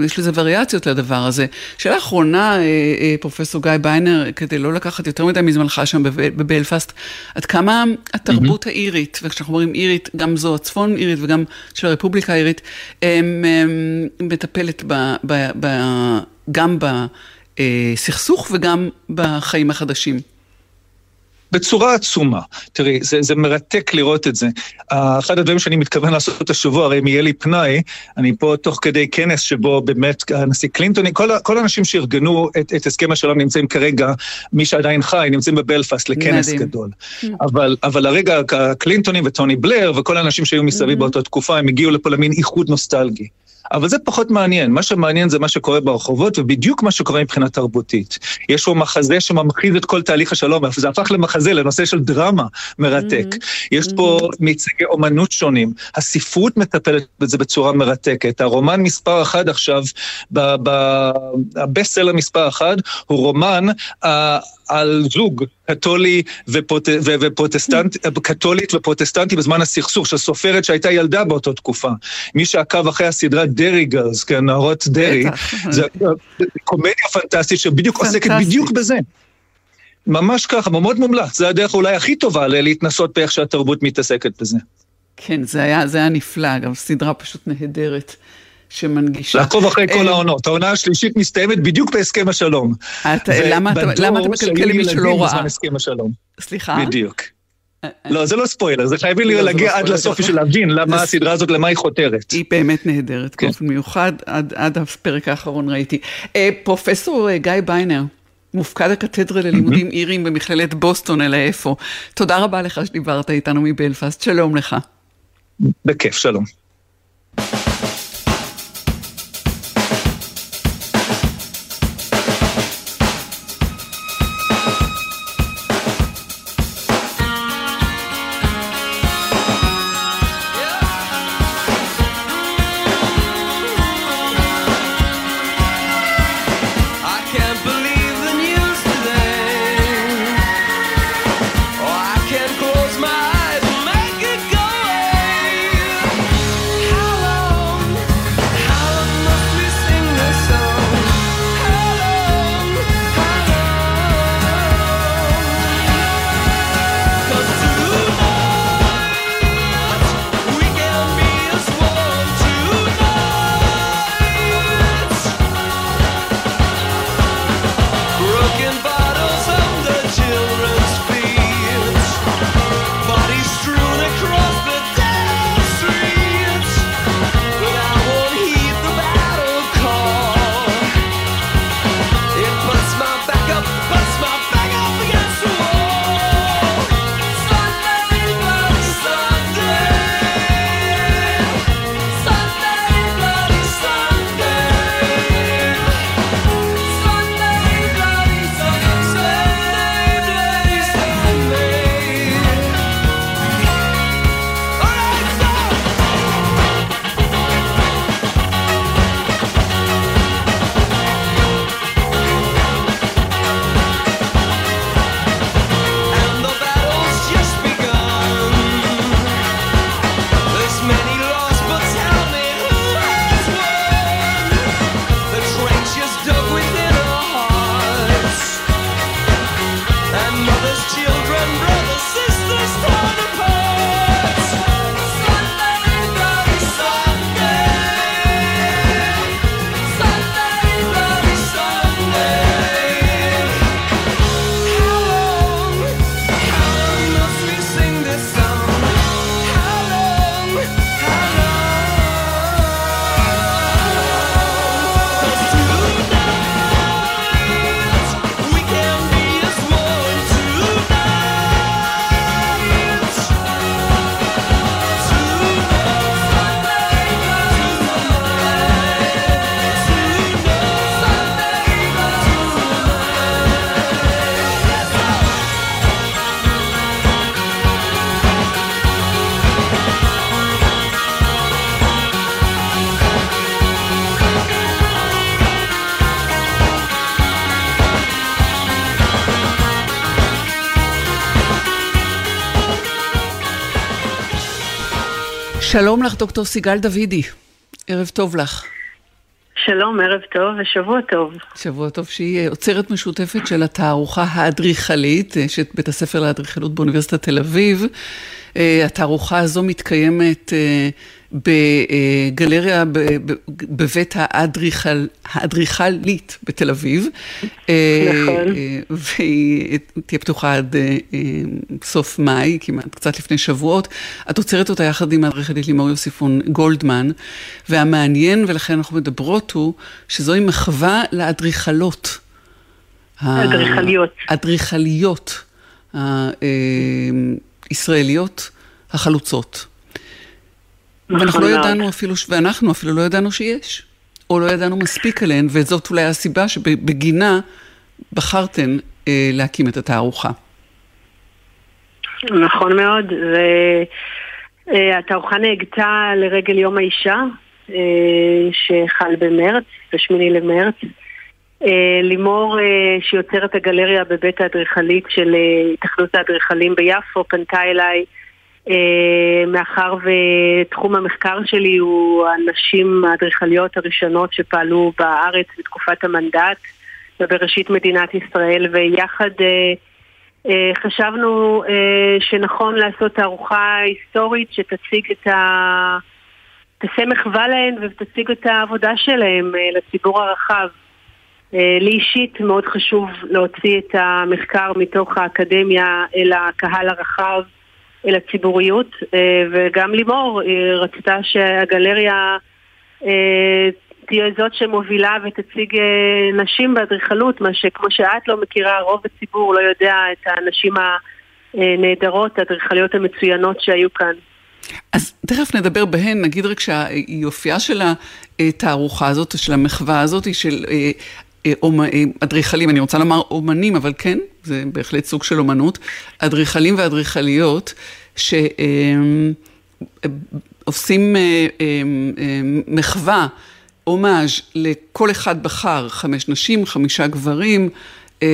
יש לזה וריאציות לדבר הזה. שאלה אחרונה, אה, אה, פרופסור גיא ביינר, כדי לא לקחת יותר מדי מזמנך שם בבלפסט, עד כמה התרבות mm-hmm. האירית, וכשאנחנו אומרים אירית, גם זו הצפון אירית וגם של הרפובליקה האירית, מטפלת ב, ב, ב, גם בסכסוך וגם בחיים החדשים. בצורה עצומה. תראי, זה, זה מרתק לראות את זה. אחד הדברים שאני מתכוון לעשות השבוע, הרי אם יהיה לי פנאי, אני פה תוך כדי כנס שבו באמת הנשיא קלינטון, כל, כל האנשים שארגנו את, את הסכם השלום נמצאים כרגע, מי שעדיין חי, נמצאים בבלפאסט לכנס מדהים. גדול. Mm. אבל, אבל הרגע הקלינטונים וטוני בלר וכל האנשים שהיו מסביב mm-hmm. באותה תקופה, הם הגיעו לפה למין איחוד נוסטלגי. אבל זה פחות מעניין. מה שמעניין זה מה שקורה ברחובות, ובדיוק מה שקורה מבחינה תרבותית. יש פה מחזה שממחיז את כל תהליך השלום, זה הפך למחזה, לנושא של דרמה מרתק. Mm-hmm. יש פה mm-hmm. מצגי אומנות שונים. הספרות מטפלת בזה בצורה מרתקת. הרומן מספר אחד עכשיו, הבסט סלר מספר אחד, הוא רומן... אה, על זוג קתולי ופרוט... ופרוטסטנט, קתולית ופרוטסטנטי בזמן הסכסוך, של סופרת שהייתה ילדה באותה תקופה. מי שעקב אחרי הסדרה דרי גרס, כן, נערות דרי, זה קומדיה פנטסטית שבדיוק עוסקת בדיוק בזה. ממש ככה, מאוד מומלץ, זה הדרך אולי הכי טובה להתנסות באיך שהתרבות מתעסקת בזה. כן, זה היה, זה היה נפלא, גם סדרה פשוט נהדרת. שמנגישה. לעקוב אחרי כל אה, העונות. העונה השלישית מסתיימת בדיוק בהסכם השלום. למה אתה מקלקל למי שלא ראה? סליחה? בדיוק. אה, אה. לא, זה לא ספוילר, זה חייבים לא, להגיע לא עד לסוף בשביל להבין למה הסדרה הזאת, למה היא חותרת. היא באמת נהדרת, כן. באופן מיוחד, עד הפרק האחרון ראיתי. פרופסור גיא ביינר, מופקד הקתדרה ללימודים איריים במכללת בוסטון, אלא איפה. תודה רבה לך שדיברת איתנו מבלפאסט, שלום לך. בכיף, שלום. שלום לך, דוקטור סיגל דוידי. ערב טוב לך. שלום, ערב טוב ושבוע טוב. שבוע טוב שהיא עוצרת משותפת של התערוכה האדריכלית, אה, של בית הספר לאדריכלות באוניברסיטת תל אביב. אה, התערוכה הזו מתקיימת אה, בגלריה בבית האדריכלית בתל אביב. נכון. והיא תהיה פתוחה עד סוף מאי, כמעט קצת לפני שבועות. את עוצרת אותה יחד עם האדריכלית לימור יוסיפון גולדמן, והמעניין, ולכן אנחנו מדברות, הוא שזוהי מחווה לאדריכלות. אדריכליות. אדריכליות. הישראליות החלוצות. נכון ואנחנו לא ידענו אפילו, ואנחנו אפילו לא ידענו שיש, או לא ידענו מספיק עליהן, וזאת אולי הסיבה שבגינה בחרתן אה, להקים את התערוכה. נכון מאוד, והתערוכה אה, נהגתה לרגל יום האישה, אה, שחל במרץ, ב-8 למרץ. אה, לימור, אה, שיוצרת הגלריה בבית האדריכלית של התאחדות האדריכלים ביפו, פנתה אליי מאחר ותחום המחקר שלי הוא הנשים האדריכליות הראשונות שפעלו בארץ בתקופת המנדט ובראשית מדינת ישראל ויחד חשבנו שנכון לעשות תערוכה היסטורית שתציג את ה... תעשה מחווה להן ותציג את העבודה שלהן לציבור הרחב. אה, לי אישית מאוד חשוב להוציא את המחקר מתוך האקדמיה אל הקהל הרחב, אל הציבוריות, אה, וגם לימור רצתה שהגלריה אה, תהיה זאת שמובילה ותציג אה, נשים באדריכלות, מה שכמו שאת לא מכירה, רוב הציבור לא יודע את הנשים הנהדרות, האדריכליות המצוינות שהיו כאן. אז תכף נדבר בהן, נגיד רק שהיופייה של התערוכה הזאת, של המחווה הזאת, של אדריכלים, אני רוצה לומר אומנים, אבל כן, זה בהחלט סוג של אומנות, אדריכלים ואדריכליות שעושים מחווה. הומאז' לכל אחד בחר, חמש נשים, חמישה גברים, אה,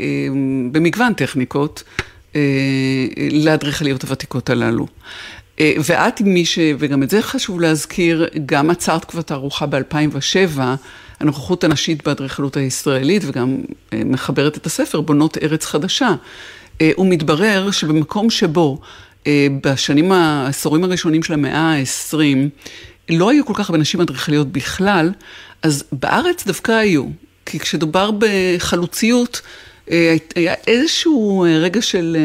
אה, במגוון טכניקות, אה, לאדריכליות הוותיקות הללו. אה, ואת מי ש... וגם את זה חשוב להזכיר, גם עצרת כבר תערוכה ב-2007, הנוכחות הנשית באדריכלות הישראלית, וגם אה, מחברת את הספר, בונות ארץ חדשה. אה, ומתברר שבמקום שבו אה, בשנים, העשורים הראשונים של המאה ה-20, לא היו כל כך הרבה נשים אדריכליות בכלל, אז בארץ דווקא היו. כי כשדובר בחלוציות, היה איזשהו רגע של,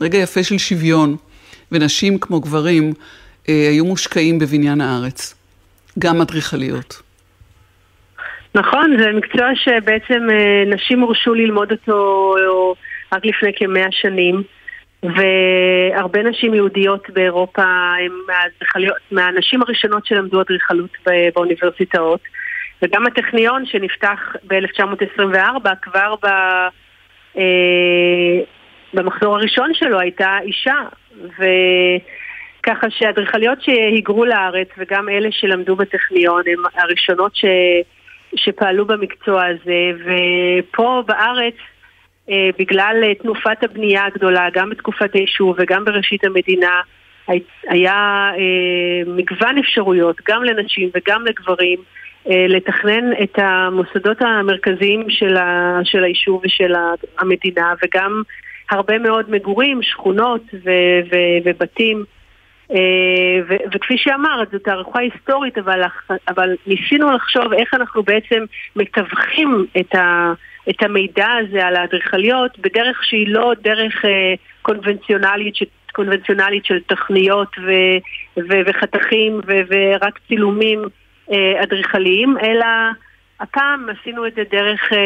רגע יפה של שוויון, ונשים כמו גברים היו מושקעים בבניין הארץ, גם אדריכליות. נכון, זה מקצוע שבעצם נשים הורשו ללמוד אותו רק לפני כמאה שנים. והרבה נשים יהודיות באירופה הן מהנשים הראשונות שלמדו אדריכלות באוניברסיטאות. וגם הטכניון שנפתח ב-1924 כבר ב... אה, במחזור הראשון שלו הייתה אישה. וככה שאדריכליות שהיגרו לארץ וגם אלה שלמדו בטכניון הן הראשונות ש... שפעלו במקצוע הזה. ופה בארץ אה, בגלל אה, תנופת הבנייה הגדולה, גם בתקופת היישוב וגם בראשית המדינה, היה אה, מגוון אפשרויות, גם לנשים וגם לגברים, לתכנן את המוסדות המרכזיים של, ה, של היישוב ושל המדינה, וגם הרבה מאוד מגורים, שכונות ו, ו, ובתים. ו, וכפי שאמרת, זו תערוכה היסטורית, אבל, אבל ניסינו לחשוב איך אנחנו בעצם מתווכים את ה... את המידע הזה על האדריכליות בדרך שהיא לא דרך אה, קונבנציונלית, ש... קונבנציונלית של תכניות ו... ו... וחתכים ו... ורק צילומים אה, אדריכליים, אלא הפעם עשינו את זה דרך אה,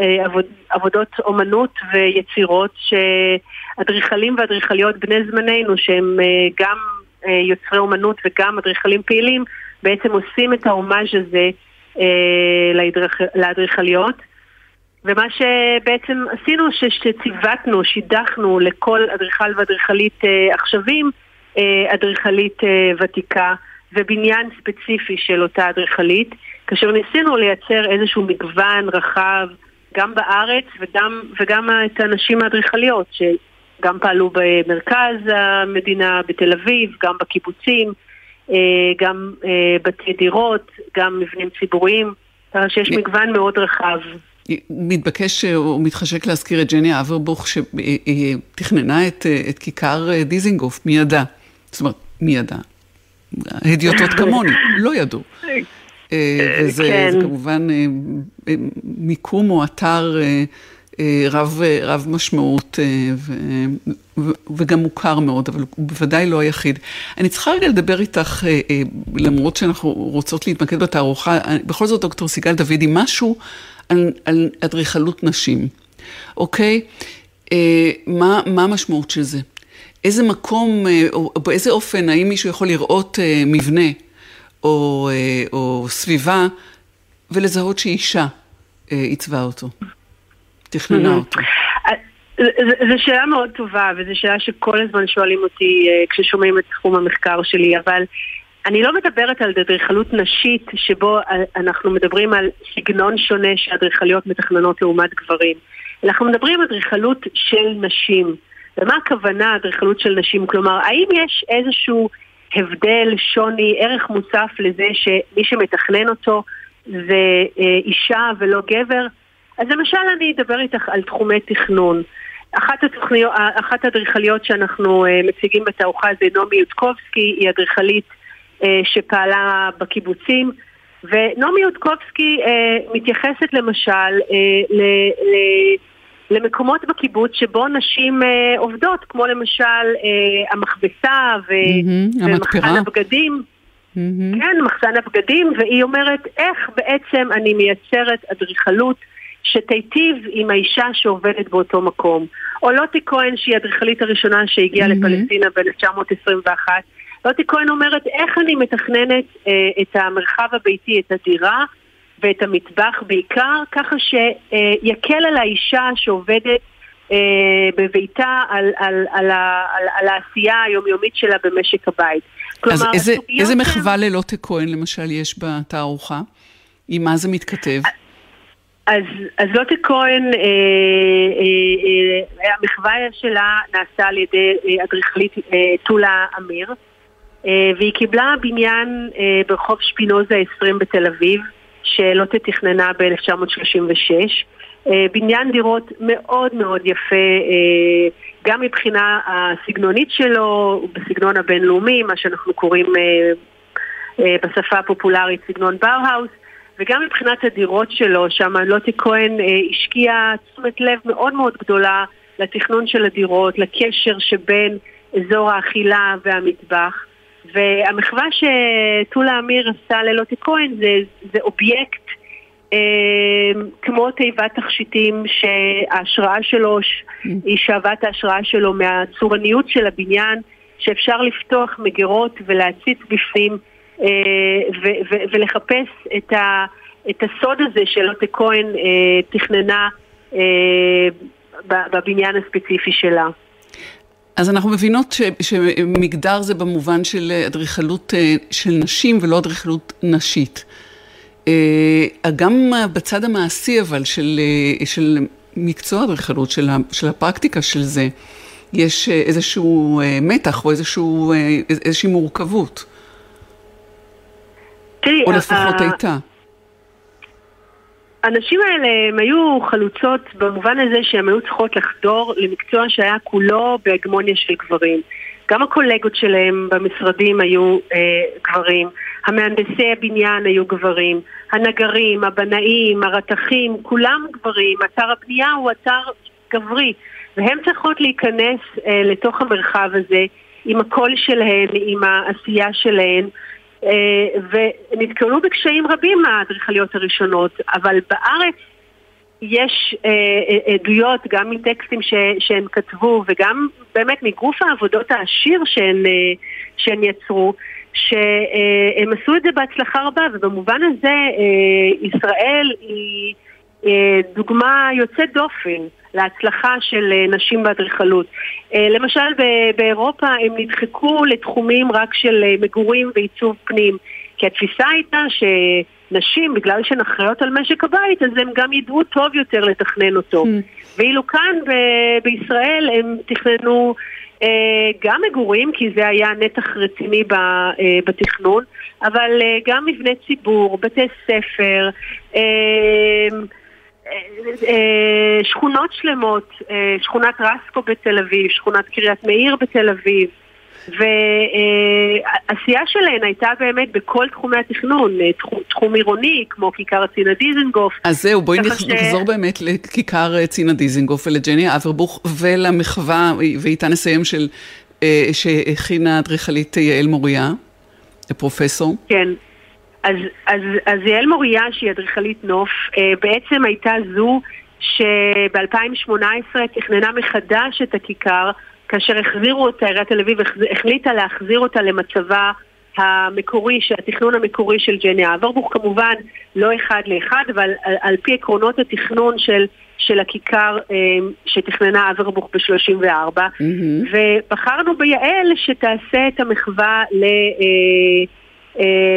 אה, עבוד... עבודות אומנות ויצירות שאדריכלים ואדריכליות בני זמננו שהם אה, גם אה, יוצרי אומנות וגם אדריכלים פעילים בעצם עושים את ההומאז' הזה אה, לאדריכליות. ומה שבעצם עשינו, שציוותנו, שידכנו לכל אדריכל ואדריכלית אה, עכשווים, אה, אדריכלית אה, ותיקה ובניין ספציפי של אותה אדריכלית, כאשר ניסינו לייצר איזשהו מגוון רחב גם בארץ וגם, וגם את הנשים האדריכליות שגם פעלו במרכז המדינה, בתל אביב, גם בקיבוצים, גם בתי דירות, גם מבנים ציבוריים, שיש מגוון מאוד רחב. מתבקש או מתחשק להזכיר את ג'ני אברבוך שתכננה את, את כיכר דיזינגוף, מי ידע? זאת אומרת, מי ידע? הדיוטות כמוני, לא ידעו. אה, וזה כן. כמובן אה, מיקום או אתר אה, רב, רב משמעות ו, וגם מוכר מאוד, אבל הוא בוודאי לא היחיד. אני צריכה רגע לדבר איתך, למרות שאנחנו רוצות להתמקד בתערוכה, בכל זאת דוקטור סיגל דודי, משהו על, על אדריכלות נשים, אוקיי? אה, מה, מה המשמעות של זה? איזה מקום, אה, או באיזה אופן, האם מישהו יכול לראות אה, מבנה או, אה, או סביבה ולזהות שאישה אה, עיצבה אותו, תכננה אותו? אה, זו שאלה מאוד טובה, וזו שאלה שכל הזמן שואלים אותי אה, כששומעים את תחום המחקר שלי, אבל אני לא מדברת על אדריכלות נשית שבו אנחנו מדברים על סגנון שונה שאדריכליות מתכננות לעומת גברים. אנחנו מדברים על אדריכלות של נשים. ומה הכוונה אדריכלות של נשים? כלומר, האם יש איזשהו הבדל, שוני, ערך מוסף לזה שמי שמתכנן אותו זה אה, אישה ולא גבר? אז למשל אני אדבר איתך על תחומי תכנון. אחת, התוכניות, אחת האדריכליות שאנחנו אה, מציגים בתערוכה זה נעמי יודקובסקי, היא אדריכלית אה, שפעלה בקיבוצים. ונעמי יודקובסקי אה, מתייחסת למשל אה, ל, ל, למקומות בקיבוץ שבו נשים אה, עובדות, כמו למשל אה, המכבסה ו, mm-hmm, ומחסן הבגדים. כן, מחסן הבגדים, והיא אומרת איך בעצם אני מייצרת אדריכלות שתיטיב עם האישה שעובדת באותו מקום. או לוטי כהן, שהיא האדריכלית הראשונה שהגיעה לפלסטינה ב-1921, לוטי כהן אומרת איך אני מתכננת אה, את המרחב הביתי, את הדירה ואת המטבח בעיקר, ככה שיקל על האישה שעובדת אה, בביתה על, על, על, על, על העשייה היומיומית שלה במשק הבית. כלומר, אז איזה, איזה מחווה ללוטה כהן למשל יש בתערוכה? עם מה זה מתכתב? אז, אז לוטה כהן, אה, אה, אה, המחווה שלה נעשה על ידי אה, אדריכלית אה, טולה אמיר, אה, והיא קיבלה בניין אה, ברחוב שפינוזה 20 בתל אביב, שלוטה תכננה ב-1936. אה, בניין דירות מאוד מאוד יפה, אה, גם מבחינה הסגנונית שלו, בסגנון הבינלאומי, מה שאנחנו קוראים אה, בשפה הפופולרית סגנון באוהאוס, וגם מבחינת הדירות שלו, שם לוטי כהן השקיע תשומת לב מאוד מאוד גדולה לתכנון של הדירות, לקשר שבין אזור האכילה והמטבח. והמחווה שטולה אמיר עשתה ללוטי כהן זה, זה אובייקט אה, כמו תיבת תכשיטים שההשראה שלו, היא שאבה את ההשראה שלו מהצורניות של הבניין, שאפשר לפתוח מגירות ולהציץ בפנים אה, ולחפש את, ה, את הסוד הזה שלוטה כהן אה, תכננה בבניין הספציפי שלה. אז אנחנו מבינות ש, שמגדר זה במובן של אדריכלות של נשים ולא אדריכלות נשית. אה, גם בצד המעשי אבל של, אה, של מקצוע אדריכלות, של, של הפרקטיקה של זה, יש אה, איזשהו מתח או איזשהו, איזושהי מורכבות. תראי, או לפחות הייתה. הנשים האלה הם היו חלוצות במובן הזה שהן היו צריכות לחדור למקצוע שהיה כולו בהגמוניה של גברים. גם הקולגות שלהם במשרדים היו אה, גברים, המהנדסי הבניין היו גברים, הנגרים, הבנאים, הרתכים, כולם גברים, אתר הבנייה הוא אתר גברי, והן צריכות להיכנס אה, לתוך המרחב הזה עם הקול שלהן, עם העשייה שלהן, ונתקלו בקשיים רבים מהאדריכליות הראשונות, אבל בארץ יש אה, אה, עדויות גם מטקסטים ש, שהן כתבו וגם באמת מגוף העבודות העשיר שהן, אה, שהן יצרו, שהם עשו את זה בהצלחה רבה, ובמובן הזה אה, ישראל היא אה, דוגמה יוצאת דופן להצלחה של אה, נשים באדריכלות. למשל באירופה הם נדחקו לתחומים רק של מגורים ועיצוב פנים, כי התפיסה הייתה שנשים, בגלל שהן אחראיות על משק הבית, אז הם גם ידעו טוב יותר לתכנן אותו. Mm. ואילו כאן ב- בישראל הם תכננו אה, גם מגורים, כי זה היה נתח רציני אה, בתכנון, אבל אה, גם מבני ציבור, בתי ספר, שכונות שלמות, שכונת רסקו בתל אביב, שכונת קריית מאיר בתל אביב. ועשייה שלהן הייתה באמת בכל תחומי התכנון, תחום, תחום עירוני, כמו כיכר צינה דיזנגוף. אז זהו, בואי נחזור ש... באמת לכיכר צינה דיזנגוף ולג'ני אברבוך ולמחווה, ואיתה נסיים, של, אה, שהכינה אדריכלית יעל מוריה, פרופסור. כן. אז, אז, אז יעל מוריה, שהיא אדריכלית נוף, אה, בעצם הייתה זו שב-2018 תכננה מחדש את הכיכר כאשר החזירו אותה, עיריית תל אביב החליטה להחזיר אותה למצבה המקורי, התכנון המקורי של ג'ני אברבוך, כמובן לא אחד לאחד, אבל על, על פי עקרונות התכנון של, של הכיכר אה, שתכננה אברבוך ב-34, mm-hmm. ובחרנו ביעל שתעשה את המחווה ל... אה, אה,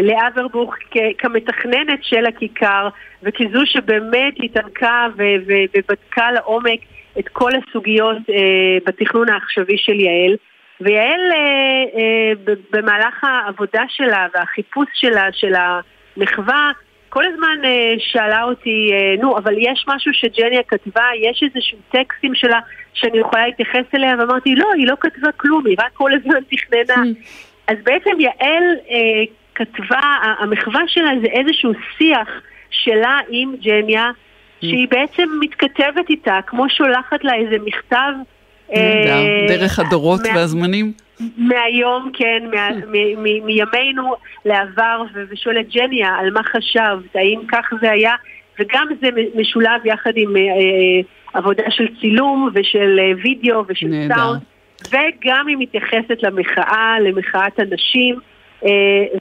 לאברבוך כמתכננת של הכיכר וכזו שבאמת התעמקה ובדקה לעומק את כל הסוגיות אה, בתכנון העכשווי של יעל. ויעל אה, אה, במהלך העבודה שלה והחיפוש שלה, של המחווה, כל הזמן אה, שאלה אותי, אה, נו, אבל יש משהו שג'ניה כתבה, יש איזשהו טקסטים שלה שאני יכולה להתייחס אליה, ואמרתי, לא, היא לא כתבה כלום, היא רק כל הזמן תכננה. אז בעצם יעל אה, כתבה, המחווה שלה זה איזשהו שיח שלה עם ג'ניה, שהיא בעצם מתכתבת איתה, כמו שולחת לה איזה מכתב. אה, דרך הדורות והזמנים. מהיום, כן, מימינו לעבר, ושואל את ג'ניה על מה חשבת, האם כך זה היה, וגם זה משולב יחד עם אה, אה, עבודה של צילום ושל וידאו ושל. סאונד, וגם היא מתייחסת למחאה, למחאת הנשים,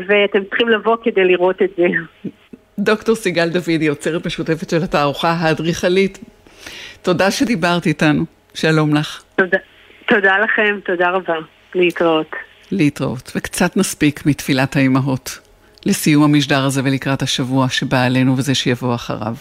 ואתם צריכים לבוא כדי לראות את זה. דוקטור סיגל דודי, יוצרת משותפת של התערוכה האדריכלית, תודה שדיברת איתנו, שלום לך. תודה, תודה לכם, תודה רבה. להתראות. להתראות, וקצת נספיק מתפילת האימהות לסיום המשדר הזה ולקראת השבוע שבא עלינו וזה שיבוא אחריו.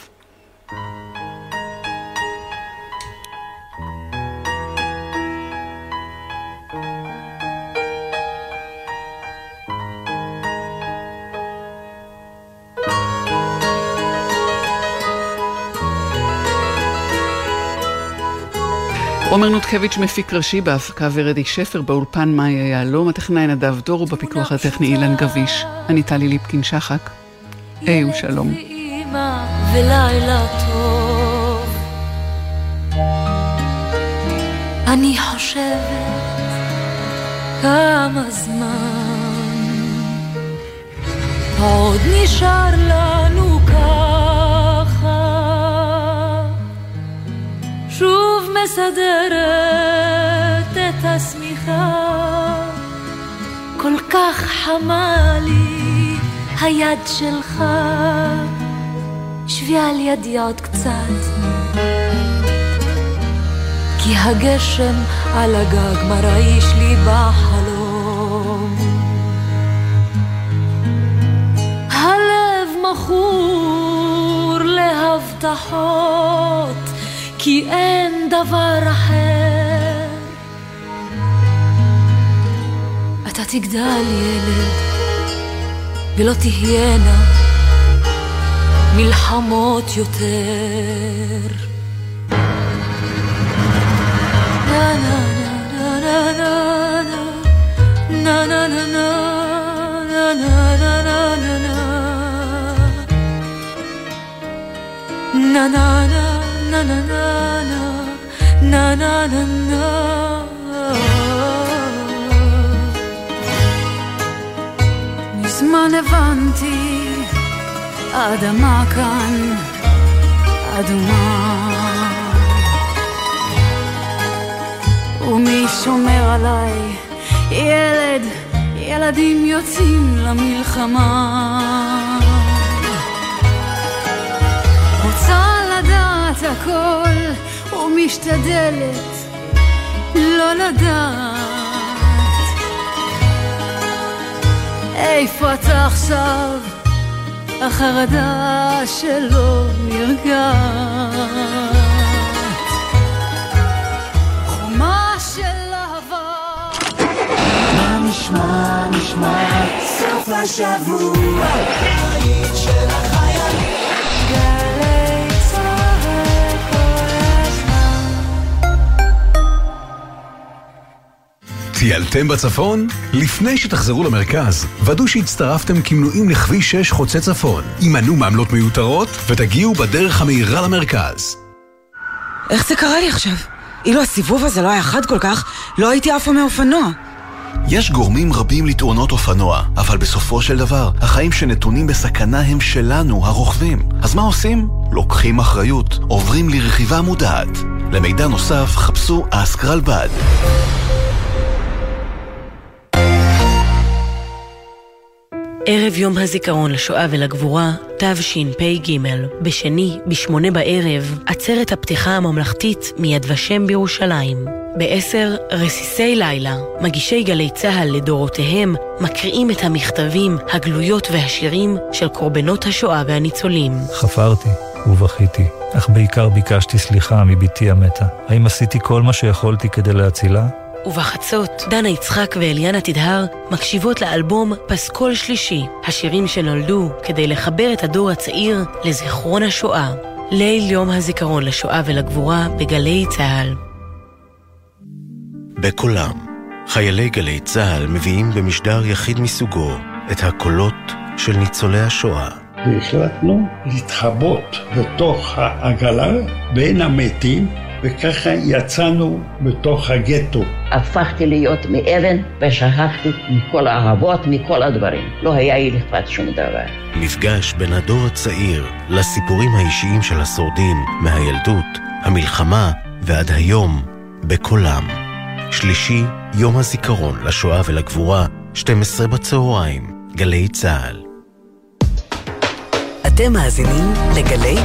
עומר נותקביץ' מפיק ראשי בהפקה ורדי שפר, באולפן מאיה יהלום, הטכנאי נדב דור ובפיקוח הטכני אילן גביש. אני טלי ליפקין שחק. היי ושלום. אני חושבת כמה זמן עוד נשאר לנו שוב מסדרת את השמיכה כל כך חמה לי היד שלך שבי על ידי עוד קצת כי הגשם על הגג מרעיש לי בחלום הלב מכור להבטחות כי אין דבר אחר. אתה תגדל ילד, ולא תהיינה מלחמות יותר. na na na na na na na na na na na na na na na na na na מזמן הבנתי, האדמה כאן אדומה. ומי שומר עליי? ילד, ילדים יוצאים למלחמה. יודעת הכל ומשתדלת לא לדעת. איפה אתה עכשיו? החרדה שלא נרגעת. חומה של אהבה. מה נשמע נשמע? סוף השבוע טיילתם בצפון? לפני שתחזרו למרכז, ודאו שהצטרפתם כמנועים לכביש 6 חוצה צפון. הימנעו מעמלות מיותרות ותגיעו בדרך המהירה למרכז. איך זה קרה לי עכשיו? אילו הסיבוב הזה לא היה חד כל כך, לא הייתי עפה מאופנוע. יש גורמים רבים לתאונות אופנוע, אבל בסופו של דבר, החיים שנתונים בסכנה הם שלנו, הרוכבים. אז מה עושים? לוקחים אחריות, עוברים לרכיבה מודעת. למידע נוסף, חפשו אסקרלבד. ערב יום הזיכרון לשואה ולגבורה, תשפ"ג, בשני, בשמונה בערב, עצרת הפתיחה הממלכתית מיד ושם בירושלים. בעשר, רסיסי לילה, מגישי גלי צה"ל לדורותיהם, מקריאים את המכתבים, הגלויות והשירים של קורבנות השואה והניצולים. חפרתי ובכיתי, אך בעיקר ביקשתי סליחה מבתי המתה. האם עשיתי כל מה שיכולתי כדי להצילה? ובחצות, דנה יצחק ואליאנה תדהר מקשיבות לאלבום פסקול שלישי, השירים שנולדו כדי לחבר את הדור הצעיר לזיכרון השואה. ליל יום הזיכרון לשואה ולגבורה בגלי צה"ל. בקולם, חיילי גלי צה"ל מביאים במשדר יחיד מסוגו את הקולות של ניצולי השואה. והחלטנו להתחבות בתוך העגלה בין המתים וככה יצאנו בתוך הגטו. הפכתי להיות מאבן ושכחתי מכל האהבות, מכל הדברים. לא היה לי אכפת שום דבר. מפגש בין הדור הצעיר לסיפורים האישיים של השורדים מהילדות, המלחמה ועד היום, בקולם. שלישי, יום הזיכרון לשואה ולגבורה, 12 בצהריים, גלי צה"ל. אתם מאזינים לגלי